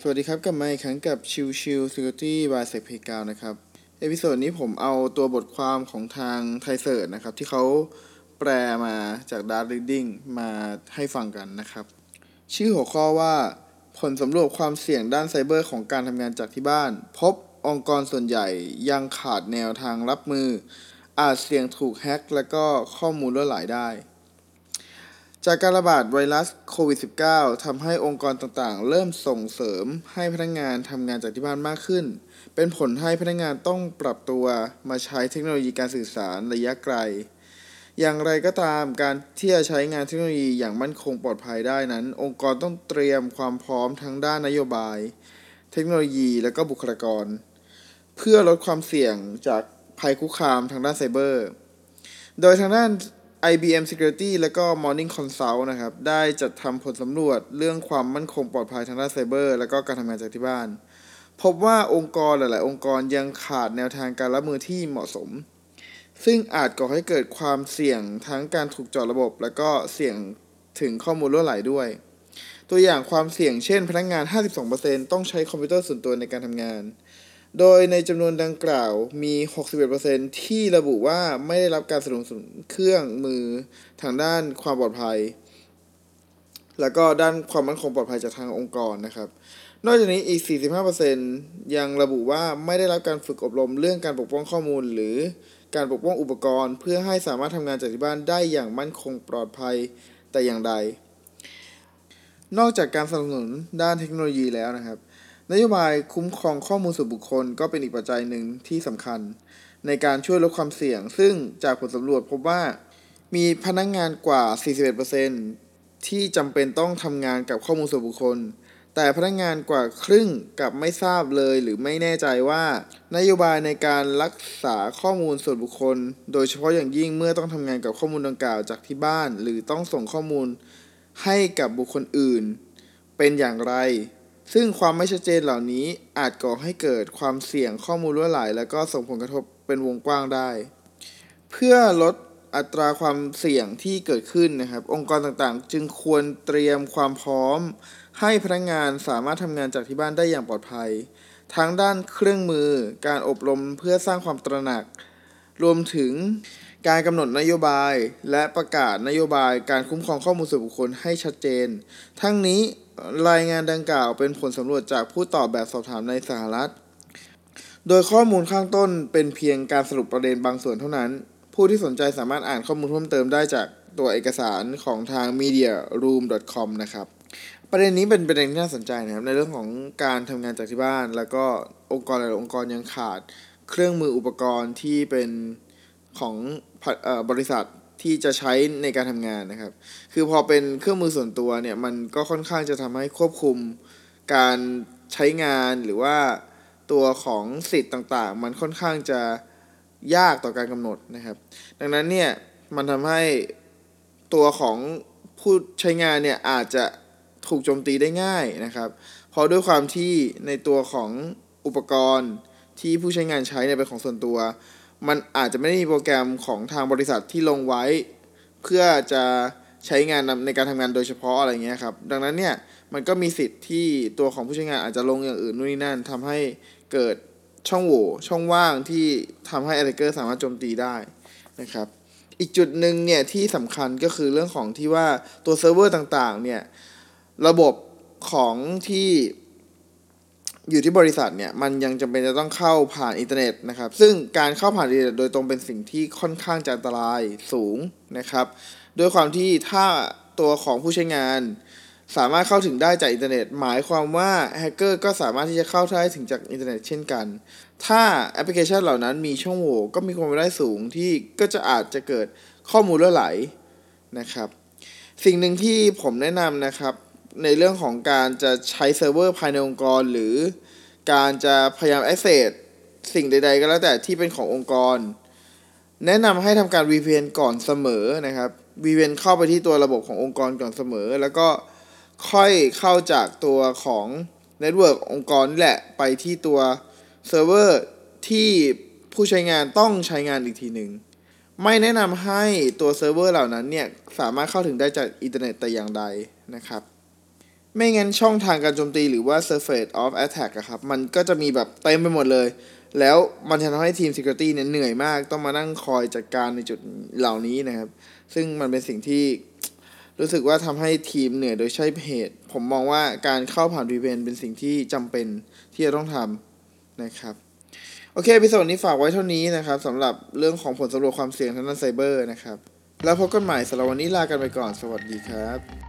สวัสดีครับกลับมาอีกครั้งกับชิวชิว Security by s e c p a y นะครับ episode นี้ผมเอาตัวบทความของทาง ThaiCERT นะครับ ที่เขาแปลมาจาก Dark Reading มาให้ฟังกันนะครับ ชื่อหัวข้อว่า ผลสำรวจความเสี่ยงด้านไซเบอร์ของการทำงานจากที่บ้าน พบองค์กรส่วนใหญ่ยังขาดแนวทางรับมือ อาจเสี่ยงถูกแฮ็กและก็ข้อมูลรั่วไหลได้ จากการระบาดไวรัสโควิด -19 ทำให้องค์กรต่างๆ เริ่มส่งเสริมให้พนักงานทำงานจากที่บ้านมากขึ้น เป็นผลให้พนักงานต้องปรับตัวมาใช้เทคโนโลยีการสื่อสารระยะไกล อย่างไรก็ตามการที่จะใช้งานเทคโนโลยีอย่างมั่นคงปลอดภัยได้นั้น องค์กรต้องเตรียมความพร้อมทั้งด้านนโยบาย เทคโนโลยีและก็บุคลากร เพื่อลดความเสี่ยงจากภัยคุกคามทางด้านไซเบอร์ โดยทางด้าน IBM Security และก็ Morning Consult นะครับ ได้จัดทำผลสำรวจเรื่องความมั่นคงปลอดภัยทางด้านไซเบอร์ และก็การทำงานจากที่บ้าน พบว่าองค์กรหลาย ๆ องค์กรยังขาดแนวทางการรับมือที่เหมาะสม ซึ่งอาจก่อให้เกิดความเสี่ยงทั้งการถูกจาะระบบ และก็เสี่ยงถึงข้อมูลล่วไหลด้วย ตัวอย่างความเสี่ยงเช่น พนักงาน 52%ต้องใช้คอมพิวเตอร์ส่วนตัวในการทำงาน โดยในจำนวนดังกล่าวมี 61%ที่ระบุว่าไม่ได้รับการสนับสนุนเครื่องมือทางด้านความปลอดภัย แล้วก็ด้านความมั่นคงปลอดภัยจากทางองค์กรนะครับ นอกจากนี้อีก 45%ยังระบุว่าไม่ได้รับการฝึกอบรมเรื่องการปกป้องข้อมูล หรือการปกป้องอุปกรณ์ เพื่อให้สามารถทำงานจากที่บ้านได้อย่างมั่นคงปลอดภัยแต่อย่างใด นอกจากการสนับสนุนด้านเทคโนโลยีแล้วนะครับ นโยบายคุ้มครองข้อมูลส่วนบุคคลก็เป็นอีกปัจจัยหนึ่งที่สำคัญ ในการช่วยลดความเสี่ยง ซึ่งจากผลสำรวจพบว่า มีพนักงงานกว่า 41%ที่จำเป็นต้องทำงานกับข้อมูลส่วนบุคคล แต่พนักงงานกว่าครึ่งกับไม่ทราบเลยหรือไม่แน่ใจว่า นโยบายในการรักษาข้อมูลส่วนบุคคล โดยเฉพาะอย่างยิ่งเมื่อต้องทำงานกับข้อมูลดังกล่าวจากที่บ้าน หรือต้องส่งข้อมูลให้กับบุคคลอื่น เป็นอย่างไร ซึ่งความไม่ชัดเจนเหล่านี้อาจก่อให้เกิดความเสี่ยงข้อมูลล่วไหล และก็ส่งผลกระทบเป็นวงกว้างได้ เพื่อลดอัตราความเสี่ยงที่เกิดขึ้นนะครับ องค์กรต่างๆ จึงควรเตรียมความพร้อม ให้พนักงานสามารถทำงานจากที่บ้านได้อย่างปลอดภัย ทั้งด้านเครื่องมือ การอบรมเพื่อสร้างความตระหนัก รวมถึงการกำหนดนโยบาย และประกาศนโยบายการคุ้มครองข้อมูลส่วนบุคคลให้ชัดเจน ทั้งนี้ รายงานดังกล่าวเป็นผลสำรวจจากผู้ตอบแบบสอบถามในสหรัฐ โดยข้อมูลข้างต้นเป็นเพียงการสรุปประเด็นบางส่วนเท่านั้น ผู้ที่สนใจสามารถอ่านข้อมูลเพิ่มเติมได้จากตัวเอกสารของทาง mediaroom.com นะครับ ประเด็นนี้เป็นประเด็นที่น่าสนใจนะครับ ในเรื่องของการทำงานจากที่บ้าน แล้วก็องค์กรหลายองค์กรยังขาดเครื่องมืออุปกรณ์ที่เป็นของบริษัท ที่จะใช้ในการทำงานนะครับ คือพอเป็นเครื่องมือส่วนตัวเนี่ยมันก็ค่อนข้างจะทำให้ควบคุมการใช้งานหรือว่าตัวของสิทธิ์ต่างๆ มันค่อนข้างจะยากต่อการกำหนดนะครับ ดังนั้นเนี่ยมันทำให้ตัวของผู้ใช้งานเนี่ยอาจจะถูกโจมตีได้ง่ายนะครับ เพราะด้วยความที่ในตัวของอุปกรณ์ที่ผู้ใช้งานใช้เนี่ยเป็นของส่วนตัว มันอาจจะไม่ได้มีโปรแกรมของทางบริษัทที่ลงไว้ เพื่อจะใช้งานในการทำงานโดยเฉพาะอะไรเงี้ยครับ ดังนั้นเนี่ยมันก็มีสิทธิ์ที่ตัวของผู้ใช้งานอาจจะลงอย่างอื่นนู่นนี่นั่นทำให้เกิดช่องโหว่ช่องว่างที่ทำให้อ t ต a c k e r สามารถโจมตีได้นะครับ อีกจุดหนึ่งเนี่ยที่สำคัญก็คือเรื่องของที่ว่าตัวเซิร์ฟเวอร์ต่างๆเนี่ยระบบของที่ อยู่ที่บริษัทเนี่ยมันยังจำเป็นจะต้องเข้าผ่านอินเทอร์เน็ตนะครับ ซึ่งการเข้าผ่านอินเทอร์เน็ตโดยตรงเป็นสิ่งที่ค่อนข้างจะอันตรายสูงนะครับด้วยความที่ถ้าตัวของผู้ใช้งาน สามารถเข้าถึงได้จากอินเทอร์เน็ต หมายความว่าแฮกเกอร์ก็สามารถที่จะเข้าได้ถึงจากอินเทอร์เน็ตเช่นกัน ถ้าแอปพลิเคชันเหล่านั้นมีช่องโหว่ก็มีความเป็นได้สูงที่ก็จะอาจจะเกิดข้อมูลรั่วไหลนะครับ สิ่งหนึ่งที่ผมแนะนำนะครับในเรื่องของการจะใช้เซิร์ฟเวอร์ภายในองค์กรหรือ การจะพยายาม access สิ่งใด ๆ ก็แล้วแต่ที่เป็นขององค์กร แนะนำให้ทำการ VPN ก่อนเสมอนะครับ VPN เข้าไปที่ตัวระบบขององค์กรก่อนเสมอ แล้วก็ค่อยเข้าจากตัวของเน็ตเวิร์กองค์กรนี่แหละไปที่ตัวเซิร์ฟเวอร์ที่ผู้ใช้งานต้องใช้งานอีกทีหนึ่งไม่แนะนำให้ตัวเซิร์ฟเวอร์เหล่านั้นเนี่ย สามารถเข้าถึงได้จากอินเทอร์เน็ตแต่อย่างใดนะครับ ไม่งั้นช่องทางการโจมตีหรือว่า surface of attack อะครับ มันก็จะมีแบบเต็มไปหมดเลย แล้วมันจะทำให้ทีม security เนี่ยเหนื่อยมาก ต้องมานั่งคอยจัดการในจุดเหล่านี้นะครับ ซึ่งมันเป็นสิ่งที่รู้สึกว่าทำให้ทีมเหนื่อยโดยใช่เหตุ ผมมองว่าการเข้าผ่าน VPN เป็นสิ่งที่จำเป็นที่จะต้องทำนะครับ โอเค episode นี้ฝากไว้เท่านี้นะครับสำหรับเรื่องของผลสำรวจความเสี่ยงทางด้านไซเบอร์นะครับ แล้วพบกันใหม่สำหรับวันนี้ลากันไปก่อน สวัสดีครับ